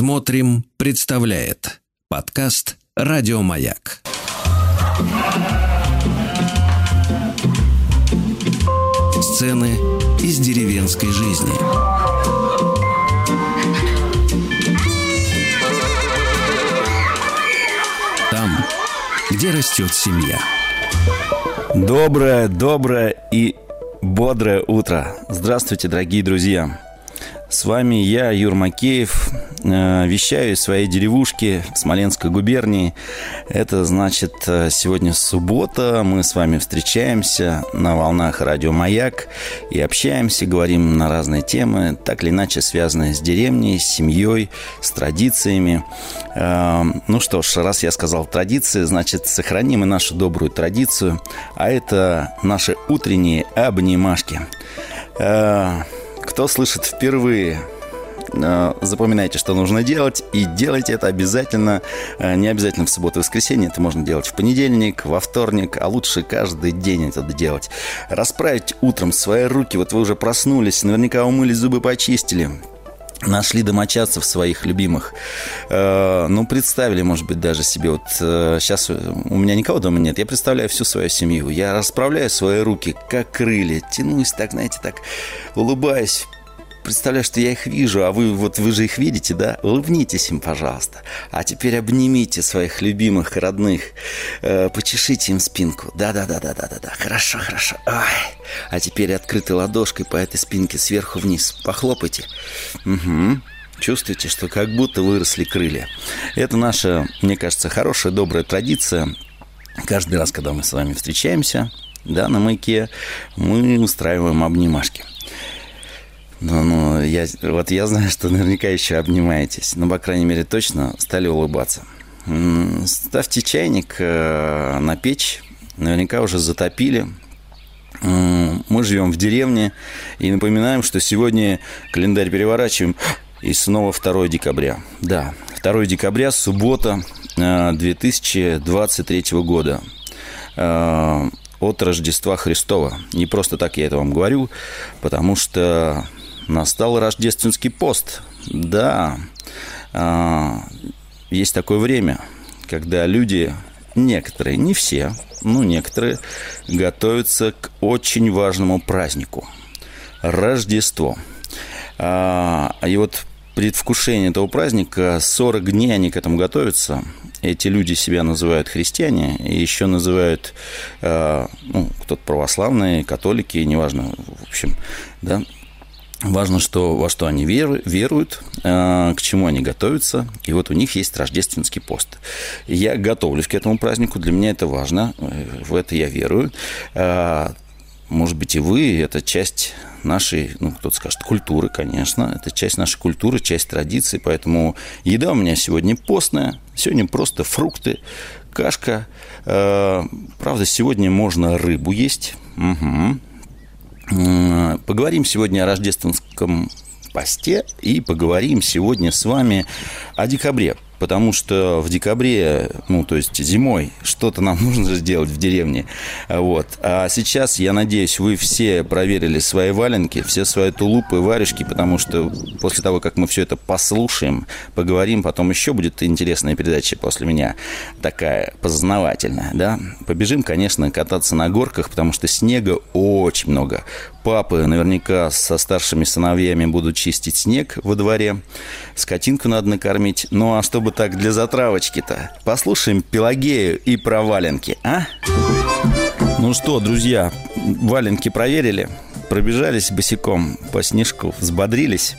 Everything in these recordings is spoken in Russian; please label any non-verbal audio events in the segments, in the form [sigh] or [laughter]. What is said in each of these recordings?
Смотрим, представляет подкаст Радиомаяк. Сцены из деревенской жизни. Там, где растет семья. Доброе, доброе и бодрое утро. Здравствуйте, дорогие друзья. С вами я, Юр Макеев, э, вещаю из своей деревушки Смоленской губернии. Это значит, э, сегодня суббота, мы с вами встречаемся на волнах радио «Маяк» и общаемся, говорим на разные темы, так или иначе связанные с деревней, с семьей, с традициями. Э, ну что ж, раз я сказал традиции, значит, сохраним и нашу добрую традицию, а это наши утренние обнимашки. Кто слышит впервые, э, запоминайте, что нужно делать, и делайте это обязательно, э, не обязательно в субботу и воскресенье, это можно делать в понедельник, во вторник, а лучше каждый день это делать. Расправить утром свои руки, вот вы уже проснулись, наверняка умыли зубы, почистили, нашли домочадцев своих любимых. Э, ну, представили, может быть, даже себе. Вот э, сейчас у меня никого дома нет. Я представляю всю свою семью. Я расправляю свои руки, как крылья. Тянусь так, знаете, так улыбаюсь представляю, что я их вижу, а вы вот вы же их видите, да? Улыбнитесь им, пожалуйста. А теперь обнимите своих любимых, родных, э, почешите им спинку. Да-да-да-да-да-да-да. Хорошо, хорошо. Ай. А теперь открытой ладошкой по этой спинке сверху вниз. Похлопайте. Угу. Чувствуете, что как будто выросли крылья. Это наша, мне кажется, хорошая, добрая традиция. Каждый раз, когда мы с вами встречаемся, да, на маяке, мы устраиваем обнимашки. Ну, ну, я, вот я знаю, что наверняка еще обнимаетесь. Ну, по крайней мере, точно стали улыбаться. Ставьте чайник э, на печь. Наверняка уже затопили. Мы живем в деревне и напоминаем, что сегодня календарь переворачиваем. И снова 2 декабря. Да, 2 декабря, суббота 2023 э, года э, от Рождества Христова. Не просто так я это вам говорю, потому что настал рождественский пост. Да, а, есть такое время, когда люди, некоторые, не все, но некоторые, готовятся к очень важному празднику – Рождество. А, и вот предвкушение этого праздника, 40 дней они к этому готовятся. Эти люди себя называют христиане, и еще называют, а, ну, кто-то православные, католики, неважно, в общем, да, Важно, что, во что они веруют, э, к чему они готовятся. И вот у них есть рождественский пост. Я готовлюсь к этому празднику, для меня это важно, э, в это я верую. Э, может быть, и вы, это часть нашей, ну, кто-то скажет, культуры, конечно. Это часть нашей культуры, часть традиции. Поэтому еда у меня сегодня постная. Сегодня просто фрукты, кашка. Правда, сегодня можно рыбу есть. Угу. Поговорим сегодня о рождественском посте и поговорим сегодня с вами о декабре потому что в декабре, ну, то есть зимой, что-то нам [laughs] нужно сделать в деревне. Вот. А сейчас, я надеюсь, вы все проверили свои валенки, все свои тулупы, варежки, потому что после того, как мы все это послушаем, поговорим, потом еще будет интересная передача после меня, такая познавательная, да. Побежим, конечно, кататься на горках, потому что снега очень много. Папы наверняка со старшими сыновьями будут чистить снег во дворе. Скотинку надо накормить. Ну а чтобы так для затравочки-то, послушаем Пелагею и про валенки, а? Ну что, друзья, валенки проверили? Пробежались босиком по снежку, взбодрились?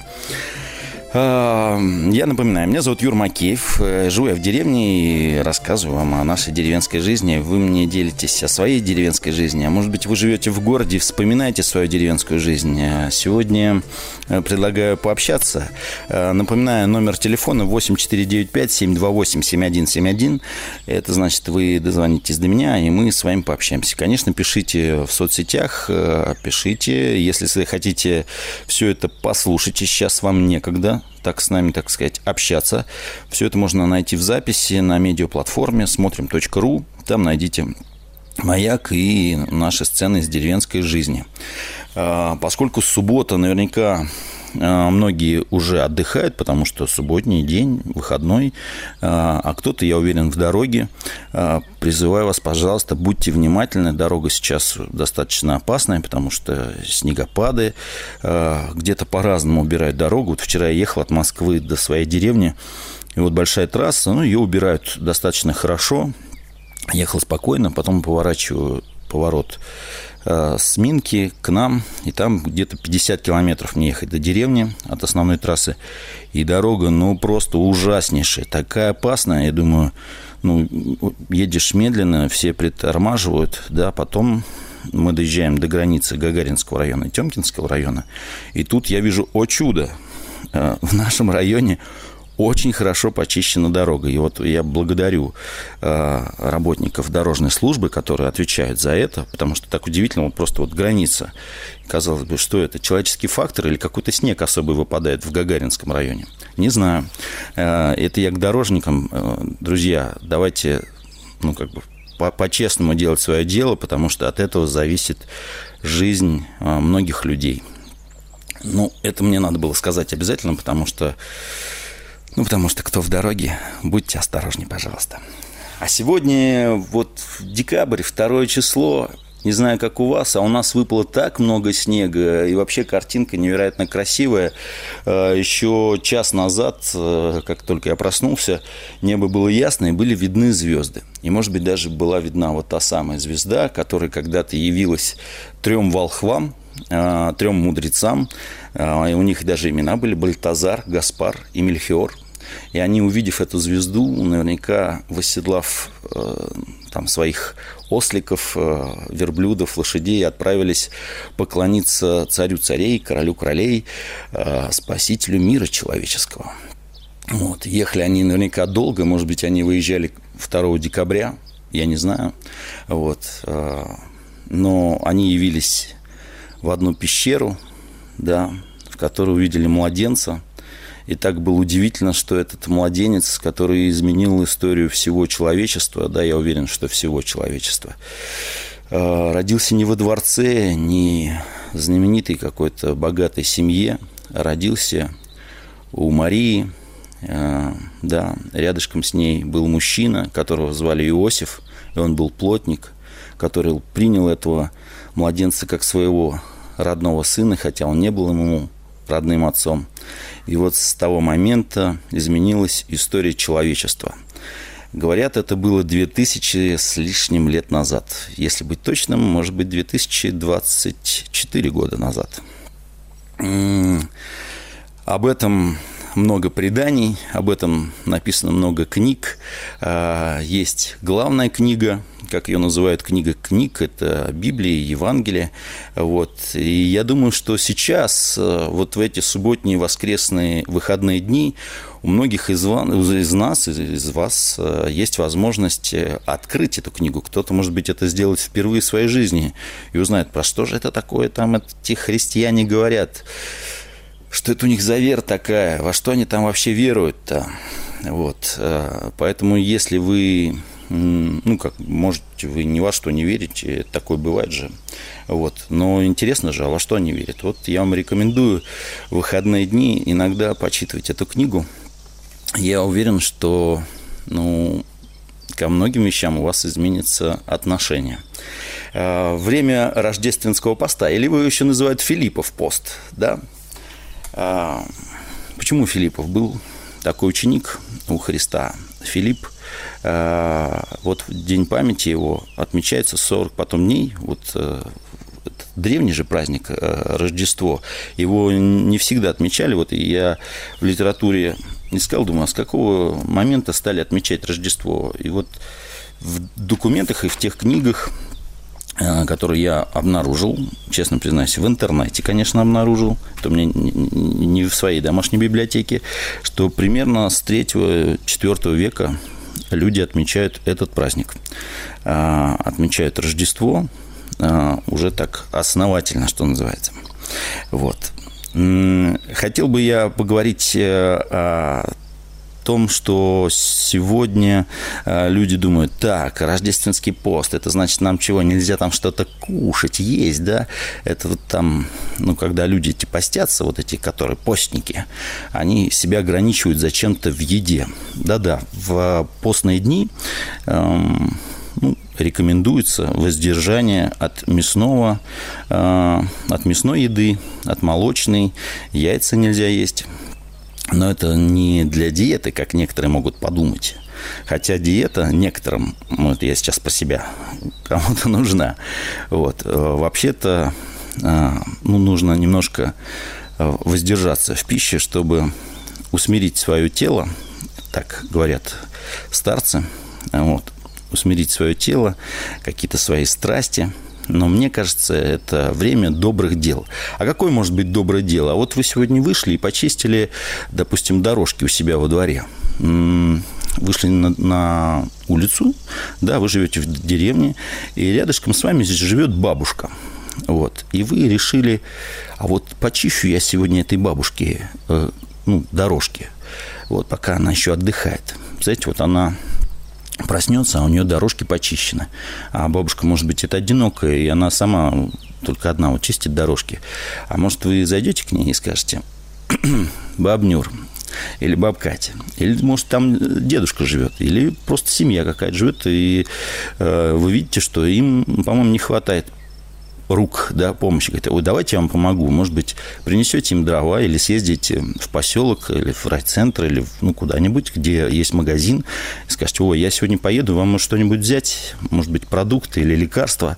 Я напоминаю, меня зовут Юр Макеев, э, живу я в деревне и рассказываю вам о нашей деревенской жизни. Вы мне делитесь о своей деревенской жизни, а может быть вы живете в городе и вспоминаете свою деревенскую жизнь. Э, сегодня э, предлагаю пообщаться. Напоминаю, номер телефона 8495-728-7171. Это значит, вы дозвонитесь до меня, и мы с вами пообщаемся. Конечно, пишите в соцсетях, пишите, если хотите все это послушать, сейчас вам некогда, так с нами, так сказать, общаться. Все это можно найти в записи на медиаплатформе смотрим.ру. Там найдите маяк и наши сцены из деревенской жизни. А, поскольку суббота наверняка многие уже отдыхают, потому что субботний день, выходной, а, а кто-то, я уверен, в дороге. Призываю вас, пожалуйста, будьте внимательны. Дорога сейчас достаточно опасная, потому что снегопады, где-то по-разному убирают дорогу. Вот вчера я ехал от Москвы до своей деревни, и вот большая трасса, ну, ее убирают достаточно хорошо. Ехал спокойно, потом поворачиваю поворот с Минки к нам, и там где-то 50 километров мне ехать до деревни от основной трассы. И дорога, ну, просто ужаснейшая, такая опасная. Я думаю, ну, едешь медленно, все притормаживают, да, потом мы доезжаем до границы Гагаринского района и Темкинского района, и тут я вижу, о чудо, э, в нашем районе очень хорошо почищена дорога. И вот я благодарю э, работников дорожной службы, которые отвечают за это, потому что так удивительно, вот просто вот граница. Казалось бы, что это, человеческий фактор или какой-то снег особый выпадает в Гагаринском районе? Не знаю. Э, это я к дорожникам. Э, друзья, давайте, ну, как бы по-честному делать свое дело, потому что от этого зависит жизнь многих людей. Ну, это мне надо было сказать обязательно, потому что ну, потому что кто в дороге, будьте осторожнее, пожалуйста. А сегодня вот декабрь, второе число, не знаю, как у вас, а у нас выпало так много снега, и вообще картинка невероятно красивая. А, Еще час назад, э, как только я проснулся, небо было ясно, и были видны звезды. И, может быть, даже была видна вот та самая звезда, которая когда-то явилась трем волхвам, трем мудрецам. И у них даже имена были Бальтазар, Гаспар и Мельхиор. И они, увидев эту звезду, наверняка восседлав э, там своих осликов, э, верблюдов, лошадей, отправились поклониться царю царей, королю королей, э, спасителю мира человеческого. Вот. Ехали они наверняка долго, может быть, они выезжали 2 декабря, я не знаю. Вот. Э, но они явились в одну пещеру, да, в которой увидели младенца – и так было удивительно, что этот младенец, который изменил историю всего человечества, да, я уверен, что всего человечества, э, родился не во дворце, не знаменитой какой-то богатой семье, родился у Марии, э, да, рядышком с ней был мужчина, которого звали Иосиф, и он был плотник, который принял этого младенца как своего родного сына, хотя он не был ему родным отцом. И вот с того момента изменилась история человечества. Говорят, это было 2000 с лишним лет назад. Если быть точным, может быть, 2024 года назад. Об этом много преданий, об этом написано много книг. А, есть главная книга, как ее называют, книга книг, это Библия, Евангелие. Вот. И я думаю, что сейчас, э, вот в эти субботние, воскресные, выходные дни, у многих из, из нас, из вас э, есть возможность э, открыть эту книгу. Кто-то, может быть, это сделать впервые в своей жизни и узнает, про что же это такое там эти христиане говорят что это у них за вера такая, во что они там вообще веруют-то. Вот. Поэтому если вы, ну, как, можете вы ни во что не верите, такое бывает же. Вот. Но интересно же, а во что они верят? Вот я вам рекомендую в выходные дни иногда почитывать эту книгу. Я уверен, что, ну, ко многим вещам у вас изменится отношение. Э, время рождественского поста, или его еще называют Филиппов пост, да, а, почему Филиппов был такой ученик у Христа? Филипп, а, вот день памяти его отмечается 40 потом дней, вот э, древний же праздник э, Рождество, его не всегда отмечали. Вот я в литературе искал, думаю, а с какого момента стали отмечать Рождество? И вот в документах и в тех книгах Э, который я обнаружил, честно признаюсь, в интернете, конечно, обнаружил, это у меня не в своей домашней библиотеке, что примерно с 3-4 века люди отмечают этот праздник. Э, отмечают Рождество э, уже так основательно, что называется. Вот. Хотел бы я поговорить о том, что сегодня э, люди думают, так, рождественский пост, это значит нам чего, нельзя там что-то кушать, есть, да? Это вот там, ну, когда люди эти постятся, вот эти, которые постники, они себя ограничивают зачем-то в еде. Да-да, в постные дни эм, ну, рекомендуется воздержание от мясного, э, от мясной еды, от молочной, яйца нельзя есть. Но это не для диеты, как некоторые могут подумать. Хотя диета некоторым, это я сейчас по себя, [laughs] кому-то нужна. Вот. Э, вообще-то э, ну, нужно немножко э, воздержаться в пище, чтобы усмирить свое тело, так говорят старцы, вот, усмирить свое тело, какие-то свои страсти. Но мне кажется, это время добрых дел. А какое может быть доброе дело? А вот вы сегодня вышли и почистили, допустим, дорожки у себя во дворе вышли на, на улицу, да, вы живете в деревне, и рядышком с вами здесь живет бабушка. Вот. И вы решили, а вот почищу я сегодня этой бабушке э, ну, дорожки, вот, пока она еще отдыхает. Знаете, вот она проснется, а у нее дорожки почищены. А бабушка, может быть, это одинокая, и она сама только одна вот чистит дорожки. А может, вы зайдете к ней и скажете, баб Нюр, или баб Катя, или, может, там дедушка живет, или просто семья какая-то живет, и э, вы видите, что им, по-моему, не хватает рук да, помощи. Говорит, ой, давайте я вам помогу. Может быть, принесете им дрова или съездите в поселок или в райцентр или ну, куда-нибудь, где есть магазин, и скажете, ой, я сегодня поеду, вам может что-нибудь взять, может быть, продукты или лекарства.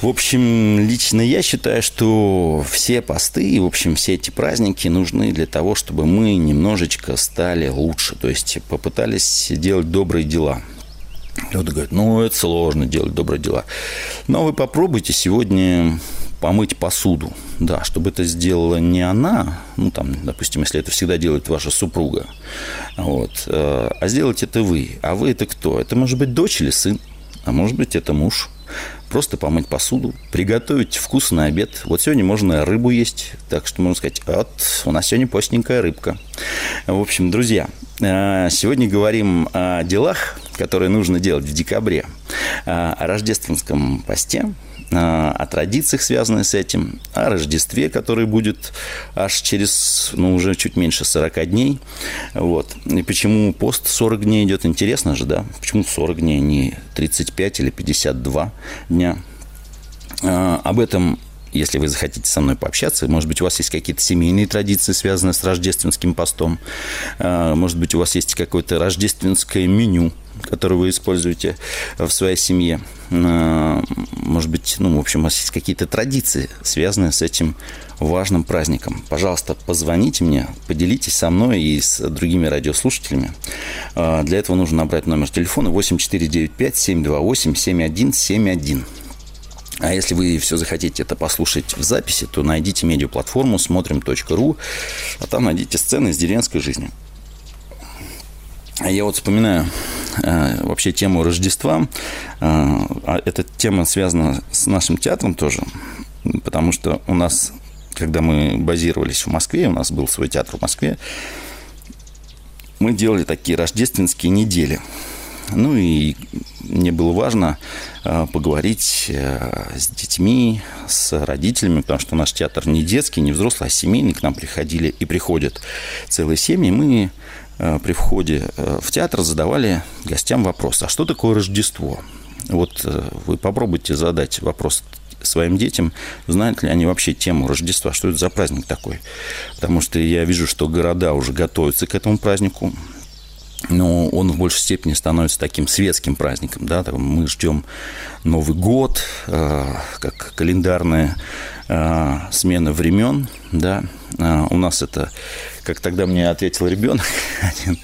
В общем, лично я считаю, что все посты, в общем, все эти праздники нужны для того, чтобы мы немножечко стали лучше, то есть попытались делать добрые дела. Люди говорят, ну, это сложно делать добрые дела. Но вы попробуйте сегодня помыть посуду. Да, чтобы это сделала не она, ну, там, допустим, если это всегда делает ваша супруга, вот, э, а сделать это вы. А вы это кто? Это может быть дочь или сын, а может быть это муж. Просто помыть посуду, приготовить вкусный обед. Вот сегодня можно рыбу есть, так что можно сказать, вот, у нас сегодня постненькая рыбка. В общем, друзья, э, сегодня говорим о делах, которые нужно делать в декабре, а, о рождественском посте, а, о традициях, связанных с этим, о Рождестве, который будет аж через, ну, уже чуть меньше 40 дней. Вот. И почему пост 40 дней идет, интересно же, да? Почему 40 дней, не 35 или 52 дня? А, об этом если вы захотите со мной пообщаться, может быть, у вас есть какие-то семейные традиции, связанные с рождественским постом, может быть, у вас есть какое-то рождественское меню, которую вы используете в своей семье. Э, может быть, ну, в общем, у вас есть какие-то традиции, связанные с этим важным праздником. Пожалуйста, позвоните мне, поделитесь со мной и с другими радиослушателями. Э, для этого нужно набрать номер телефона 8495-728-7171. А если вы все захотите это послушать в записи, то найдите медиаплатформу смотрим.ру, а там найдите сцены из деревенской жизни. Я вот вспоминаю вообще тему Рождества. Э, а эта тема связана с нашим театром тоже, потому что у нас, когда мы базировались в Москве, у нас был свой театр в Москве, мы делали такие рождественские недели. Ну и мне было важно э, поговорить э, с детьми, с родителями, потому что наш театр не детский, не взрослый, а семейный. К нам приходили и приходят целые семьи. Мы Э, при входе э, в театр задавали гостям вопрос, а что такое Рождество? Вот э, вы попробуйте задать вопрос своим детям, знают ли они вообще тему Рождества, что это за праздник такой. Потому что я вижу, что города уже готовятся к этому празднику, но он в большей степени становится таким светским праздником. Да? Мы ждем Новый год, как календарная смена времен. Да? У нас это как тогда мне ответил ребенок [laughs] один,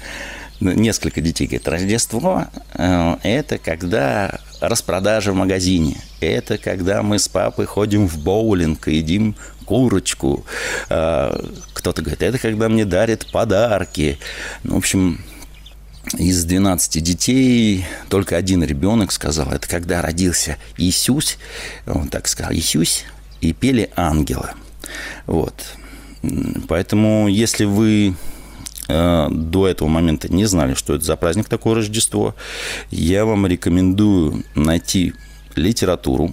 ну, несколько детей, говорит, Рождество э, – это когда распродажа в магазине, это когда мы с папой ходим в боулинг и едим курочку. Э, кто-то говорит, это когда мне дарят подарки. Ну, в общем, из 12 детей только один ребенок сказал, это когда родился Иисус, он так сказал, Иисус, и пели ангелы. Вот. Поэтому, если вы э, до этого момента не знали, что это за праздник такое Рождество, я вам рекомендую найти литературу,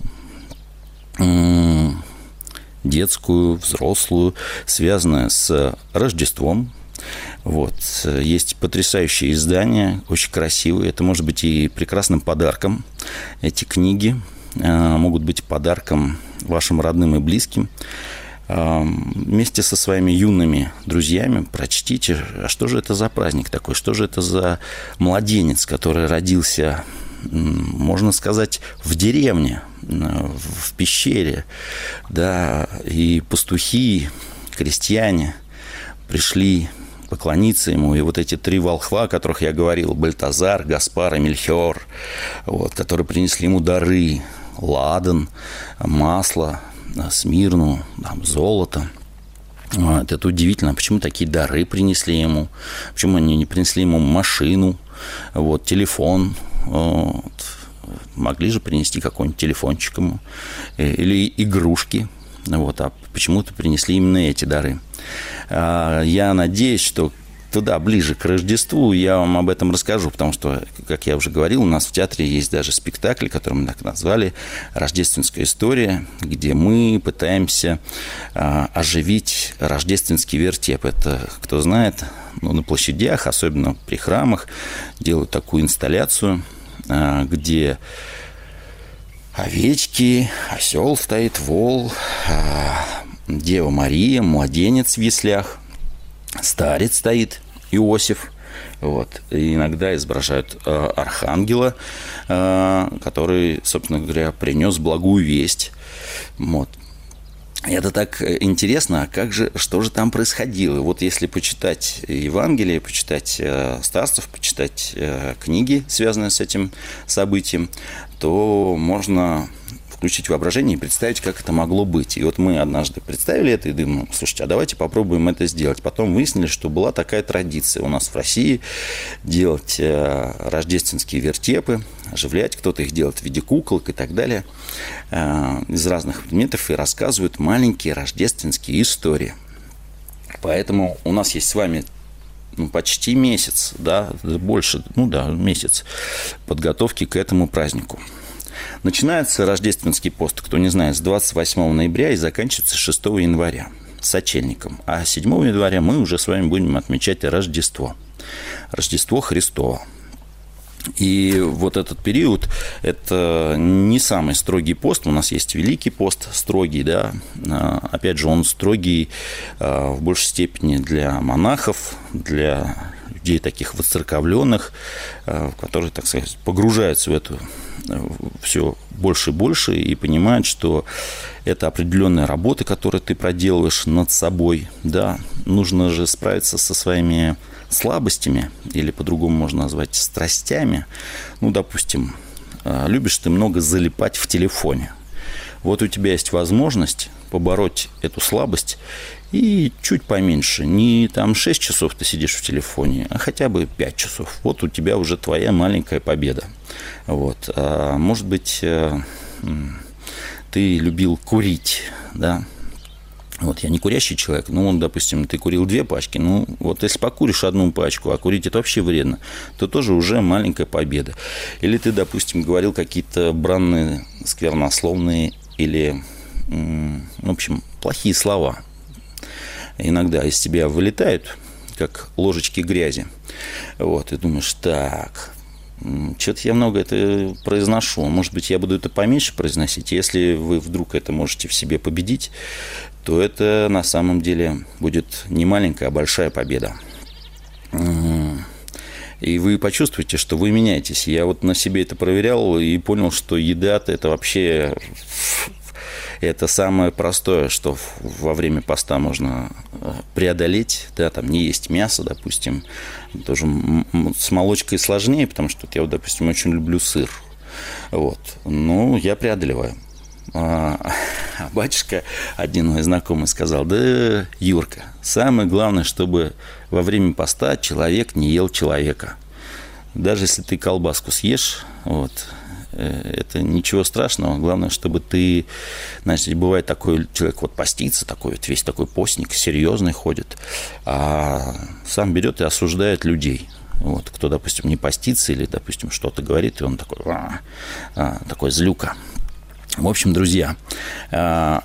детскую, взрослую, связанную с Рождеством. Вот. Есть потрясающие издания, очень красивые. Это может быть и прекрасным подарком. Эти книги э, могут быть подарком вашим родным и близким вместе со своими юными друзьями прочтите, а что же это за праздник такой, что же это за младенец, который родился, можно сказать, в деревне, в пещере, да, и пастухи, крестьяне пришли поклониться ему. И вот эти три волхва, о которых я говорил, Бальтазар, Гаспар и Мельхиор, вот, которые принесли ему дары, ладан, масло, смирну, там, золото. Вот, это удивительно, почему такие дары принесли ему, почему они не принесли ему машину, вот, телефон, вот. могли же принести какой-нибудь телефончик ему, э, или игрушки, вот, а почему-то принесли именно эти дары. А, я надеюсь, что туда, ближе к Рождеству, я вам об этом расскажу, потому что, как я уже говорил, у нас в театре есть даже спектакль, который мы так назвали «Рождественская история», где мы пытаемся а, оживить рождественский вертеп. Это, кто знает, ну, на площадях, особенно при храмах, делают такую инсталляцию, а, где овечки, осел стоит, вол, а, Дева Мария, младенец в яслях, старец стоит, Иосиф. Вот. И иногда изображают э, архангела, э, который, собственно говоря, принес благую весть. Вот. Это так интересно, а как же, что же там происходило? Вот если почитать Евангелие, почитать э, старцев, почитать э, книги, связанные с этим событием, то можно включить воображение и представить, как это могло быть. И вот мы однажды представили это и думаем, слушайте, а давайте попробуем это сделать. Потом выяснили, что была такая традиция у нас в России делать э, рождественские вертепы, оживлять, кто-то их делает в виде куколок и так далее, э, из разных предметов и рассказывают маленькие рождественские истории. Поэтому у нас есть с вами ну, почти месяц, да, больше, ну да, месяц подготовки к этому празднику. Начинается рождественский пост, кто не знает, с 28 ноября и заканчивается 6 января с отчельником. А 7 января мы уже с вами будем отмечать Рождество. Рождество Христово. И вот этот период – это не самый строгий пост. У нас есть Великий пост, строгий, да. А, опять же, он строгий а, в большей степени для монахов, для людей таких воцерковленных, а, которые, так сказать, погружаются в эту все больше и больше и понимают, что это определенная работа, которую ты проделываешь над собой. Да, нужно же справиться со своими слабостями, или по-другому можно назвать страстями. Ну, допустим, а, любишь ты много залипать в телефоне. Вот у тебя есть возможность побороть эту слабость и чуть поменьше. Не там 6 часов ты сидишь в телефоне, а хотя бы 5 часов. Вот у тебя уже твоя маленькая победа. Вот. А, может быть, э, ты любил курить, да, вот я не курящий человек, ну, он, допустим, ты курил две пачки, ну, вот если покуришь одну пачку, а курить это вообще вредно, то тоже уже маленькая победа. Или ты, допустим, говорил какие-то бранные, сквернословные или, в общем, плохие слова. Иногда из тебя вылетают, как ложечки грязи. Вот, и думаешь, так, что-то я много это произношу. Может быть, я буду это поменьше произносить. Если вы вдруг это можете в себе победить, то это на самом деле будет не маленькая, а большая победа. И вы почувствуете, что вы меняетесь. Я вот на себе это проверял и понял, что еда – это вообще это самое простое, что во время поста можно э, преодолеть, да, там не есть мясо, допустим, тоже с молочкой сложнее, потому что я, допустим, очень люблю сыр, вот, ну, я преодолеваю. А, а батюшка, один мой знакомый, сказал, да, Юрка, самое главное, чтобы во время поста человек не ел человека. Даже если ты колбаску съешь, вот, это ничего страшного. Главное, чтобы ты, знаете, бывает такой человек вот постится, такой вот весь такой постник, серьезный ходит, а сам берет и осуждает людей. Вот, кто, допустим, не постится или, допустим, что-то говорит, и он такой, а, а, такой злюка. В общем, друзья, а,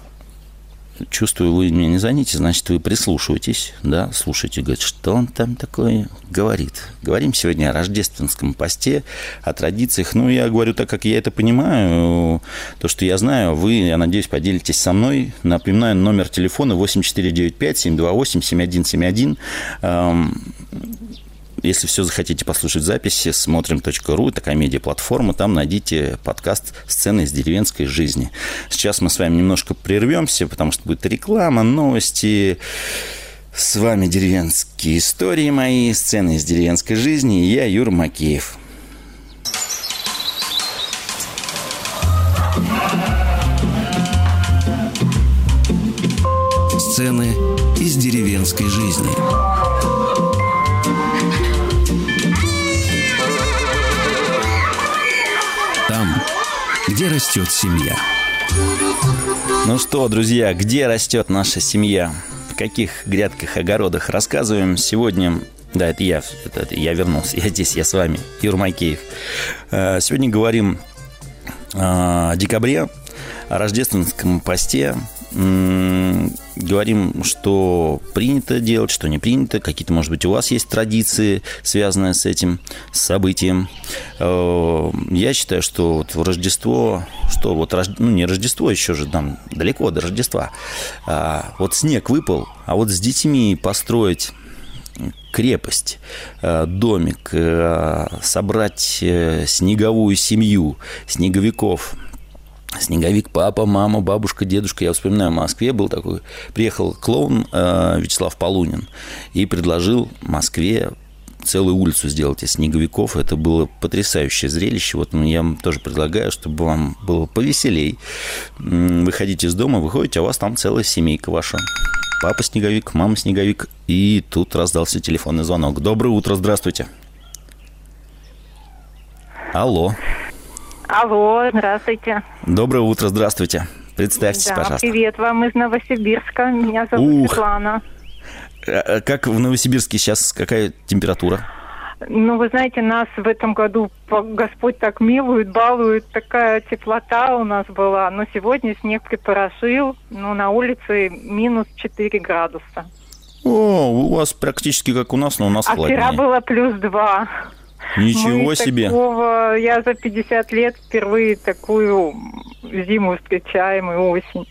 чувствую, вы меня не звоните, значит, вы прислушиваетесь, да, слушаете, говорит, что он там такое говорит. Говорим сегодня о рождественском посте, о традициях. Ну, я говорю так, как я это понимаю, то, что я знаю, вы, я надеюсь, поделитесь со мной. Напоминаю, номер телефона 8495-728-7171. Если все захотите послушать записи, смотрим.ру, такая медиаплатформа, там найдите подкаст «Сцены из деревенской жизни». Сейчас мы с вами немножко прервемся, потому что будет реклама, новости. С вами деревенские истории мои, сцены из деревенской жизни, я Юр Макеев. Сцены из деревенской жизни. Где растет семья. Ну что, друзья, где растет наша семья? В каких грядках, огородах рассказываем сегодня да, это я, это, это я вернулся, я здесь, я с вами, Юр Макеев. Э, сегодня говорим о декабре, о рождественском посте, говорим, что принято делать, что не принято. Какие-то, может быть, у вас есть традиции, связанные с этим событием. Э, я считаю, что вот в Рождество, что вот, ну, не Рождество, еще же там далеко до Рождества. А вот снег выпал, а вот с детьми построить крепость, э, домик, э, собрать снеговую семью снеговиков – Снеговик, папа, мама, бабушка, дедушка. Я вспоминаю, в Москве был такой... Приехал клоун э, Вячеслав Полунин и предложил Москве целую улицу сделать из снеговиков. Это было потрясающее зрелище. Вот я вам тоже предлагаю, чтобы вам было повеселей. Выходите из дома, выходите, а у вас там целая семейка ваша. Папа снеговик, мама снеговик. И тут раздался телефонный звонок. Доброе утро, здравствуйте. Алло. Алло, здравствуйте. Доброе утро, здравствуйте. Представьтесь, да, пожалуйста. Привет вам из Новосибирска. Меня зовут Ух. Светлана. А, а как в Новосибирске сейчас какая температура? Ну, вы знаете, нас в этом году Господь так милует, балует, такая теплота у нас была. Но сегодня снег припорошил, ну, на улице минус 4 градуса. О, у вас практически как у нас, но у нас а холоднее. вчера было плюс 2. Ничего Мы себе. Такого, я за 50 лет впервые такую зиму встречаем и осень.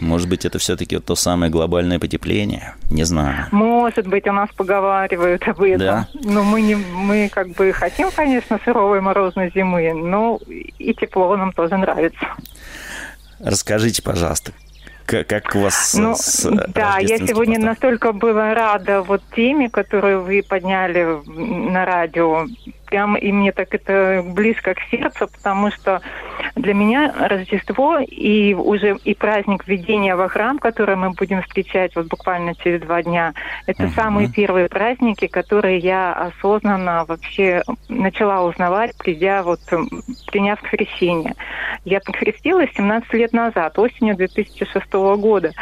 Может быть, это все-таки то самое глобальное потепление? Не знаю. Может быть, у нас поговаривают об этом. Да? Но мы, не, мы как бы хотим, конечно, сыровой морозной зимы, но и тепло нам тоже нравится. Расскажите, пожалуйста, как, у вас ну, с Да, я сегодня постом? настолько была рада вот теме, которую вы подняли на радио. Прям и мне так это близко к сердцу, потому что для меня Рождество и уже и праздник введения во храм, который мы будем встречать вот буквально через два дня, это uh-huh. самые первые праздники, которые я осознанно вообще начала узнавать, придя вот, приняв крещение. Я покрестилась 17 лет назад, осенью 2006 года.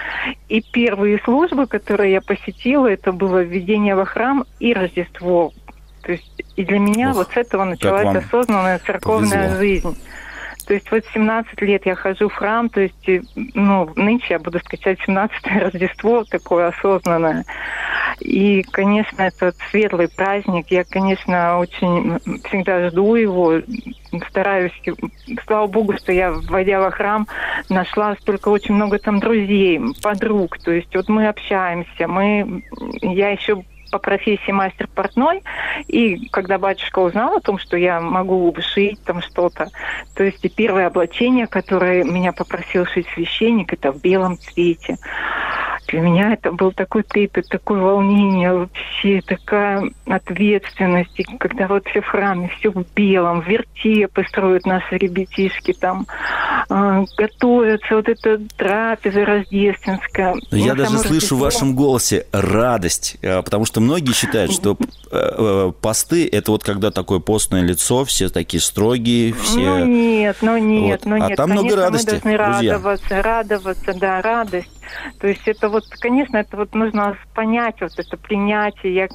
И первые службы, которые я посетила, это было введение во храм и Рождество. То есть и для меня Ох, вот с этого началась осознанная церковная повезло. жизнь. То есть вот 17 лет я хожу в храм, то есть, ну, нынче я буду встречать 17-е [laughs] Рождество, такое осознанное. И, конечно, этот светлый праздник, я, конечно, очень всегда жду его, стараюсь, слава богу, что я, войдя во храм, нашла столько очень много там друзей, подруг, то есть вот мы общаемся, мы, я еще по профессии мастер портной, и когда батюшка узнал о том, что я могу шить там что-то, то есть и первое облачение, которое меня попросил шить священник, это в белом цвете. Для меня это был такой трепет, такое волнение, вообще такая ответственность. И когда вот все в храме, все в белом, в вертепы строят наши ребятишки там. э, готовятся, вот эта трапеза рождественская. Я даже слышу в вашем голосе радость, э, потому что многие считают, что э, посты – это вот когда такое постное лицо, все такие строгие, все... Ну нет, ну нет, вот. ну нет. А там Конечно, много радости, мы должны друзья. радоваться, радоваться, да, радость. То есть это вот, конечно, это вот нужно понять, вот это принятие. Я,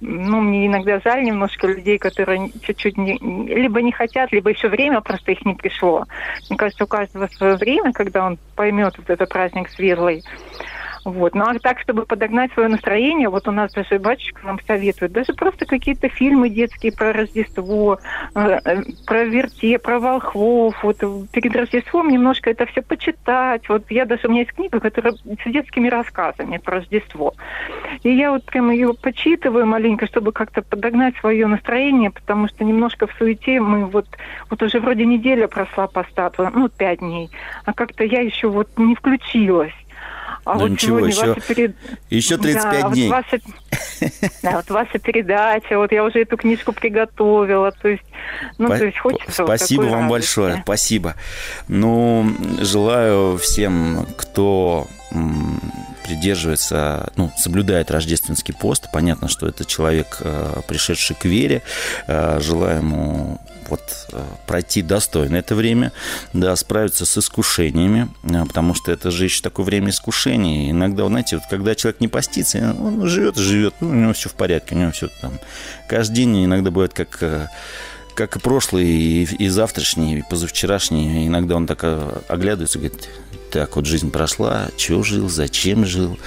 ну, мне иногда жаль немножко людей, которые чуть-чуть не, либо не хотят, либо еще время просто их не пришло. Мне кажется, у каждого свое время, когда он поймет вот этот праздник светлый. Вот. Ну а так, чтобы подогнать свое настроение, вот у нас даже батюшка нам советует, даже просто какие-то фильмы детские про Рождество, э, э, про верте, про волхвов, вот перед Рождеством немножко это все почитать. Вот я даже, у меня есть книга, которая с детскими рассказами про Рождество. И я вот прямо ее почитываю маленько, чтобы как-то подогнать свое настроение, потому что немножко в суете мы вот, вот уже вроде неделя прошла поста, ну, пять дней, а как-то я еще вот не включилась. А ну вот ничего, еще, перед... еще 35 да, дней. Вот ваша... [laughs] да, вот ваша передача, вот я уже эту книжку приготовила, то есть, ну, По... то есть хочется Спасибо вот вам радости. большое, спасибо. Ну, желаю всем, кто придерживается, ну, соблюдает рождественский пост. Понятно, что это человек, э, пришедший к вере. Э, желаю ему вот э, пройти достойно это время, да, справиться с искушениями, потому что это же еще такое время искушений. Иногда, знаете, вот когда человек не постится, он живет живет, ну, у него все в порядке, у него все там. Каждый день иногда бывает как как и прошлый, и, и завтрашний, и позавчерашний. Иногда он так оглядывается и говорит, так вот жизнь прошла, чего жил, зачем жил.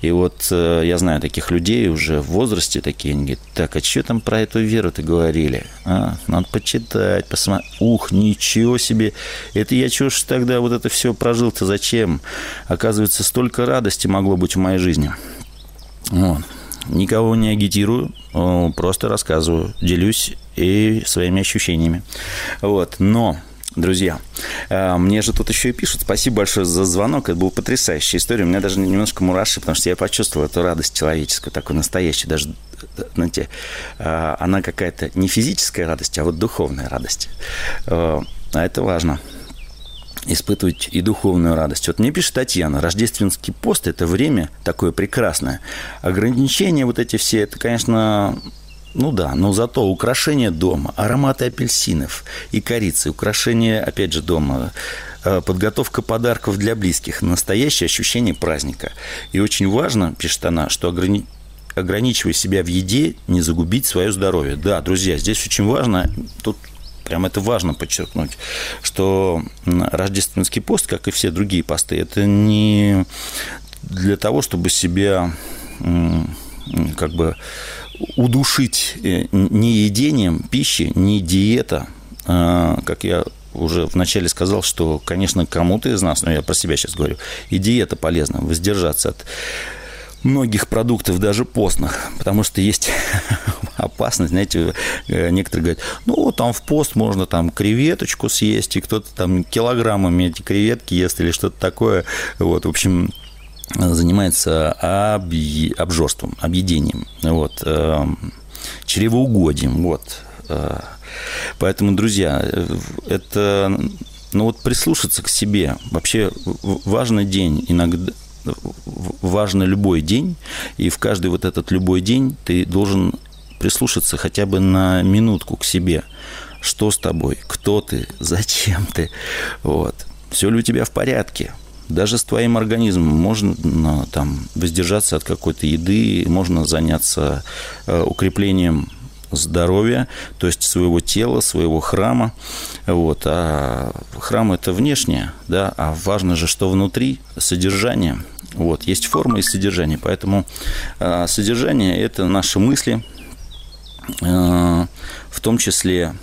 И вот э, я знаю таких людей уже в возрасте такие, они говорят, так, а что там про эту веру ты говорили? А, надо почитать, посмотреть. Ух, ничего себе, это я чего ж тогда вот это все прожил-то зачем? Оказывается, столько радости могло быть в моей жизни. Вот. Никого не агитирую, просто рассказываю, делюсь и своими ощущениями. Вот. Но Друзья, э, мне же тут еще и пишут. Спасибо большое за звонок. Это была потрясающая история. У меня даже немножко мураши, потому что я почувствовал эту радость человеческую, такую настоящую. Даже, знаете, э, она какая-то не физическая радость, а вот духовная радость. Э, а это важно испытывать и духовную радость. Вот мне пишет Татьяна, рождественский пост – это время такое прекрасное. Ограничения вот эти все, это, конечно, ну да, но зато украшение дома, ароматы апельсинов и корицы, украшение, опять же, дома, э, подготовка подарков для близких, настоящее ощущение праздника. И очень важно, пишет она, что ограни... ограничивая себя в еде, не загубить свое здоровье. Да, друзья, здесь очень важно, тут прям это важно подчеркнуть, что рождественский пост, как и все другие посты, это не для того, чтобы себя как бы удушить э, не едением пищи, не диета, а, как я уже вначале сказал, что, конечно, кому-то из нас, но я про себя сейчас говорю, и диета полезна, воздержаться от многих продуктов, даже постных, потому что есть [laughs] опасность, знаете, э, некоторые говорят, ну, там в пост можно там креветочку съесть, и кто-то там килограммами эти креветки ест или что-то такое, вот, в общем, занимается обжорством, объедением, вот, э, чревоугодием, вот. Э, поэтому, друзья, это, ну вот прислушаться к себе. Вообще важный день, иногда важный любой день, и в каждый вот этот любой день ты должен прислушаться хотя бы на минутку к себе. Что с тобой? Кто ты? Зачем ты? Вот. Все ли у тебя в порядке? Даже с твоим организмом можно там воздержаться от какой-то еды, можно заняться э, укреплением здоровья, то есть своего тела, своего храма. Вот. А храм это внешнее, да, а важно же, что внутри содержание. Вот. Есть форма и содержание. Поэтому э, содержание это наши мысли, э, в том числе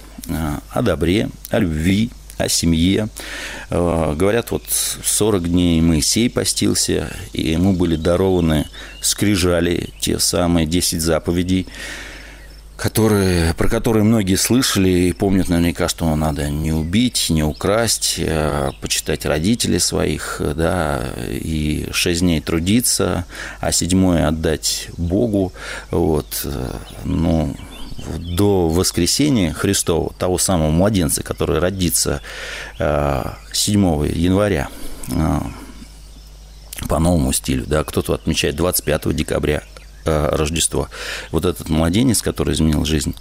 о добре, о любви, о семье. Э, говорят, вот 40 дней Моисей постился, и ему были дарованы скрижали, те самые 10 заповедей, которые, про которые многие слышали и помнят наверняка, что надо не убить, не украсть, а почитать родителей своих, да, и шесть дней трудиться, а седьмое отдать Богу. Вот, ну, до воскресения Христова, того самого младенца, который родится 7 января по новому стилю, да, кто-то отмечает 25 декабря, Рождество. Вот этот младенец, который изменил жизнь,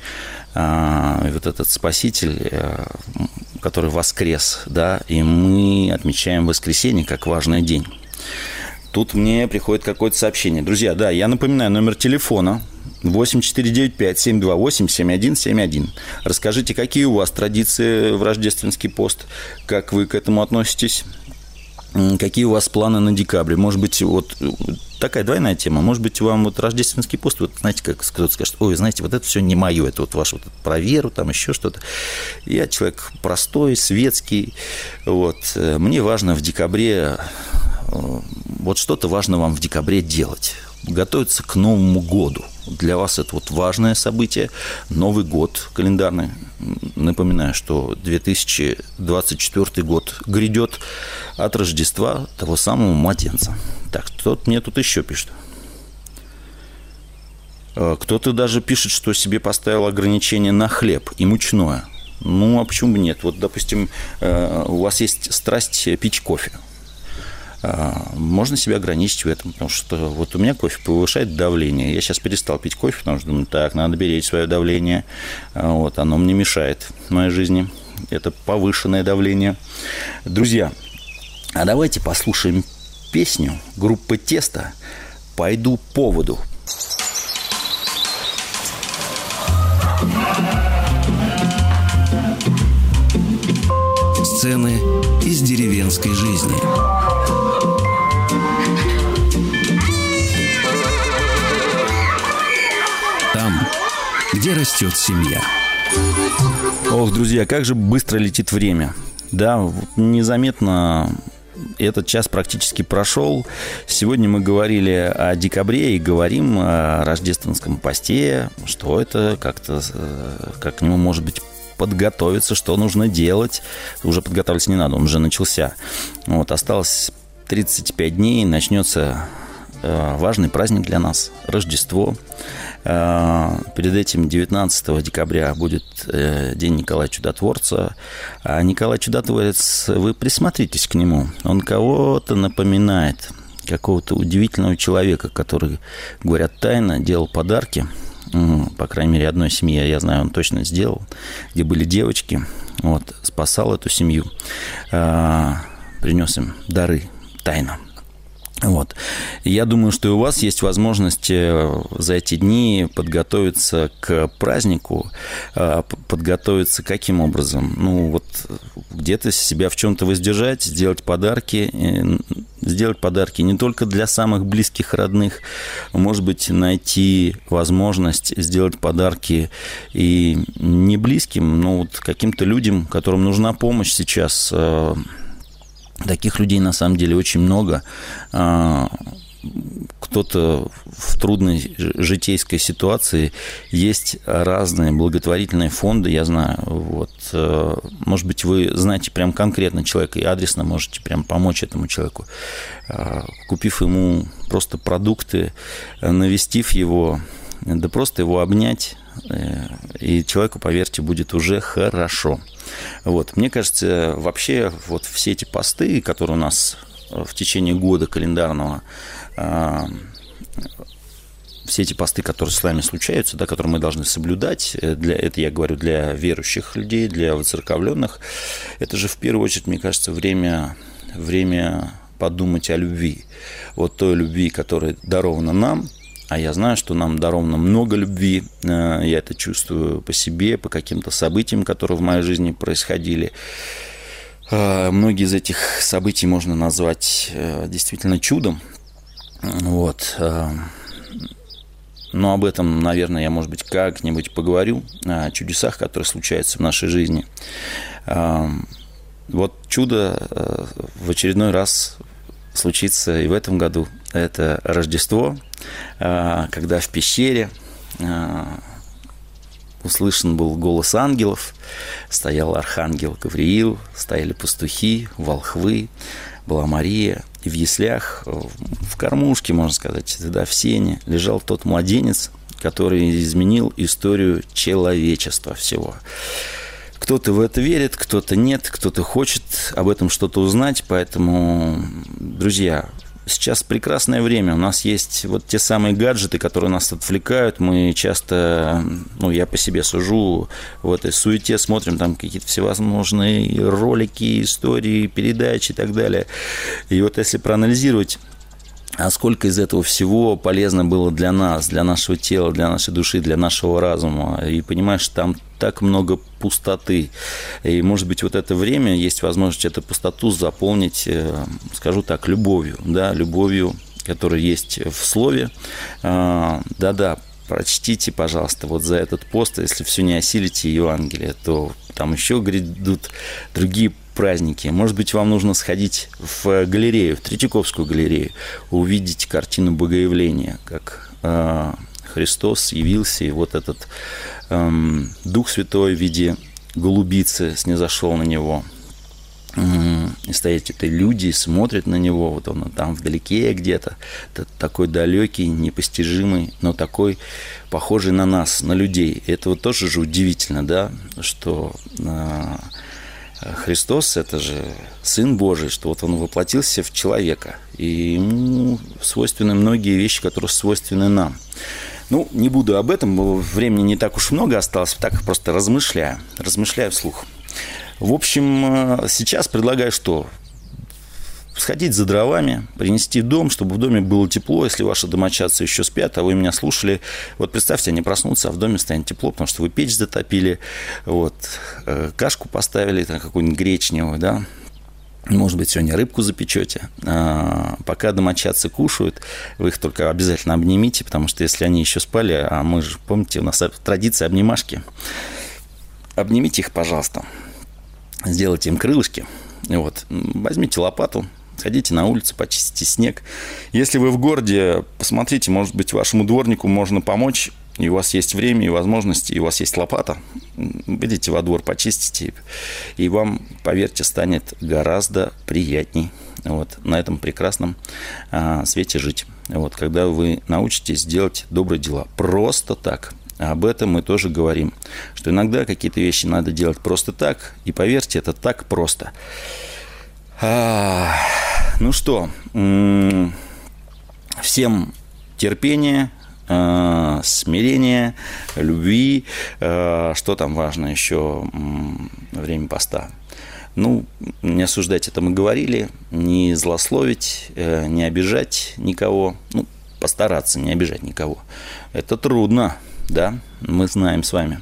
вот этот спаситель, который воскрес, да, и мы отмечаем воскресенье как важный день. Тут мне приходит какое-то сообщение. Друзья, да, я напоминаю номер телефона 8495-728-7171. Расскажите, какие у вас традиции в рождественский пост, как вы к этому относитесь, какие у вас планы на декабрь. Может быть, вот такая двойная тема. Может быть, вам вот рождественский пост, вот знаете, как кто-то скажет, ой, знаете, вот это все не мое, это вот ваш вот про веру, там еще что-то. Я человек простой, светский. Вот. Мне важно в декабре вот что-то важно вам в декабре делать. Готовиться к Новому году. Для вас это вот важное событие. Новый год календарный. Напоминаю, что 2024 год грядет от Рождества того самого младенца. Так, кто мне тут еще пишет? Э, кто-то даже пишет, что себе поставил ограничение на хлеб и мучное. Ну, а почему бы нет? Вот, допустим, э, у вас есть страсть пить кофе. А, можно себя ограничить в этом, потому что вот у меня кофе повышает давление. Я сейчас перестал пить кофе, потому что думаю, так, надо беречь свое давление. А, вот, оно мне мешает в моей жизни. Это повышенное давление. Друзья, а давайте послушаем песню группы Теста «Пойду по воду». Сцены из деревенской жизни. Где растет семья. Ох, друзья, как же быстро летит время. Да, незаметно этот час практически прошел. Сегодня мы говорили о декабре и говорим о рождественском посте, что это как-то, э, как к нему может быть подготовиться, что нужно делать. Уже подготавливаться не надо, он уже начался. Вот, осталось 35 дней, начнется э, важный праздник для нас – Рождество. Э, перед этим 19 декабря будет э, День Николая Чудотворца. А Николай Чудотворец, вы присмотритесь к нему. Он кого-то напоминает, какого-то удивительного человека, который, говорят, тайно делал подарки – по крайней мере, одной семье, я знаю, он точно сделал, где были девочки, вот, спасал эту семью, а, принес им дары тайно. Вот. Я думаю, что и у вас есть возможность э, за эти дни подготовиться к празднику, а, подготовиться каким образом? Ну, вот где-то себя в чем-то воздержать, сделать подарки, э, сделать подарки не только для самых близких родных, может быть, найти возможность сделать подарки и не близким, но вот каким-то людям, которым нужна помощь сейчас, э, Таких людей на самом деле очень много. А, кто-то в трудной житейской ситуации есть разные благотворительные фонды, я знаю. Вот, э, может быть, вы знаете прям конкретно человека и адресно можете прям помочь этому человеку, а, купив ему просто продукты, навестив его, да просто его обнять, э, и человеку, поверьте, будет уже хорошо. Вот. Мне кажется, вообще вот все эти посты, которые у нас э, в течение года календарного а, все эти посты, которые с вами случаются, да, которые мы должны соблюдать, э, для, это я говорю для верующих людей, для воцерковленных, это же в первую очередь, мне кажется, время, время подумать о любви. Вот той любви, которая дарована нам – а я знаю, что нам даровано много любви. Э, я это чувствую по себе, по каким-то событиям, которые в моей жизни происходили. Э, многие из этих событий можно назвать э, действительно чудом. Вот. Но об этом, наверное, я, может быть, как-нибудь поговорю, о чудесах, которые случаются в нашей жизни. Вот чудо в очередной раз случится и в этом году. Это Рождество, а, когда в пещере а, услышан был голос ангелов, стоял архангел Гавриил, стояли пастухи, волхвы, была Мария, и в яслях, в кормушке, можно сказать, да, в сене, лежал тот младенец, который изменил историю человечества всего. Кто-то в это верит, кто-то нет, кто-то хочет об этом что-то узнать, поэтому, друзья, сейчас прекрасное время. У нас есть вот те самые гаджеты, которые нас отвлекают. Мы часто, ну, я по себе сужу, в этой суете смотрим там какие-то всевозможные ролики, истории, передачи и так далее. И вот если проанализировать а сколько из этого всего полезно было для нас, для нашего тела, для нашей души, для нашего разума. И понимаешь, там так много пустоты. И, может быть, вот это время есть возможность эту пустоту заполнить, э, скажу так, любовью, да, любовью, которая есть в слове. А, да-да, прочтите, пожалуйста, вот за этот пост, если все не осилите Евангелие, то там еще грядут другие праздники. Может быть, вам нужно сходить в галерею, в Третьяковскую галерею, увидеть картину Богоявления, как э, Христос явился, и вот этот э, Дух Святой в виде голубицы снизошел на него. И стоят это люди, смотрят на него, вот он там вдалеке где-то, такой далекий, непостижимый, но такой похожий на нас, на людей. И это вот тоже же удивительно, да, что э, Христос – это же Сын Божий, что вот Он воплотился в человека. И ему свойственны многие вещи, которые свойственны нам. Ну, не буду об этом, времени не так уж много осталось, так просто размышляю, размышляю вслух. В общем, э, сейчас предлагаю что? Сходить за дровами, принести дом, чтобы в доме было тепло, если ваши домочадцы еще спят, а вы меня слушали. Вот представьте, они проснутся, а в доме станет тепло, потому что вы печь затопили, вот, э, кашку поставили, там, какую-нибудь гречневую, да, может быть, сегодня рыбку запечете. А, пока домочадцы кушают, вы их только обязательно обнимите, потому что если они еще спали, а мы же, помните, у нас традиция обнимашки, обнимите их, пожалуйста. Сделайте им крылышки. Вот. Возьмите лопату, Сходите на улицу, почистите снег. Если вы в городе, посмотрите, может быть, вашему дворнику можно помочь, и у вас есть время и возможности, и у вас есть лопата. Выйдите во двор, почистите, и вам, поверьте, станет гораздо приятней вот, на этом прекрасном а, свете жить. Вот, когда вы научитесь делать добрые дела просто так, об этом мы тоже говорим, что иногда какие-то вещи надо делать просто так, и поверьте, это так просто. Ну что, всем терпения, а, смирения, любви. А, что там важно еще время поста? Ну, не осуждать это мы говорили, не злословить, э, не обижать никого. Ну, постараться не обижать никого. Это трудно, да, мы знаем с вами.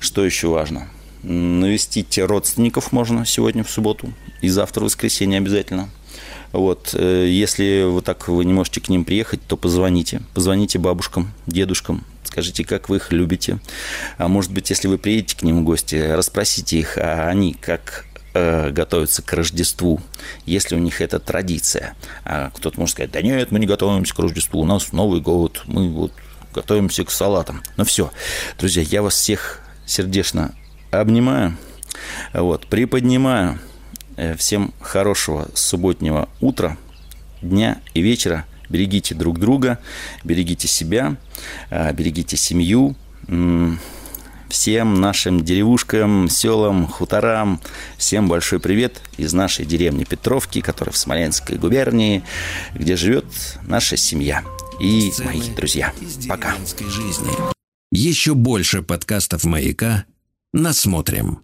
Что еще важно? Навестить родственников можно сегодня в субботу и завтра в воскресенье обязательно. Вот, э, если вот так вы не можете к ним приехать, то позвоните. Позвоните бабушкам, дедушкам, скажите, как вы их любите. А может быть, если вы приедете к ним в гости, расспросите их, а они как э, готовятся к Рождеству, если у них это традиция. А кто-то может сказать, да нет, мы не готовимся к Рождеству, у нас Новый год, мы вот готовимся к салатам. Ну все, друзья, я вас всех сердечно обнимаю, вот, приподнимаю. Э, всем хорошего субботнего утра, дня и вечера. Берегите друг друга, берегите себя, э, берегите семью. Всем нашим деревушкам, селам, хуторам, всем большой привет из нашей деревни Петровки, которая в Смоленской губернии, где живет наша семья и Сцены мои друзья. Пока. Жизни. Еще больше подкастов «Маяка» насмотрим.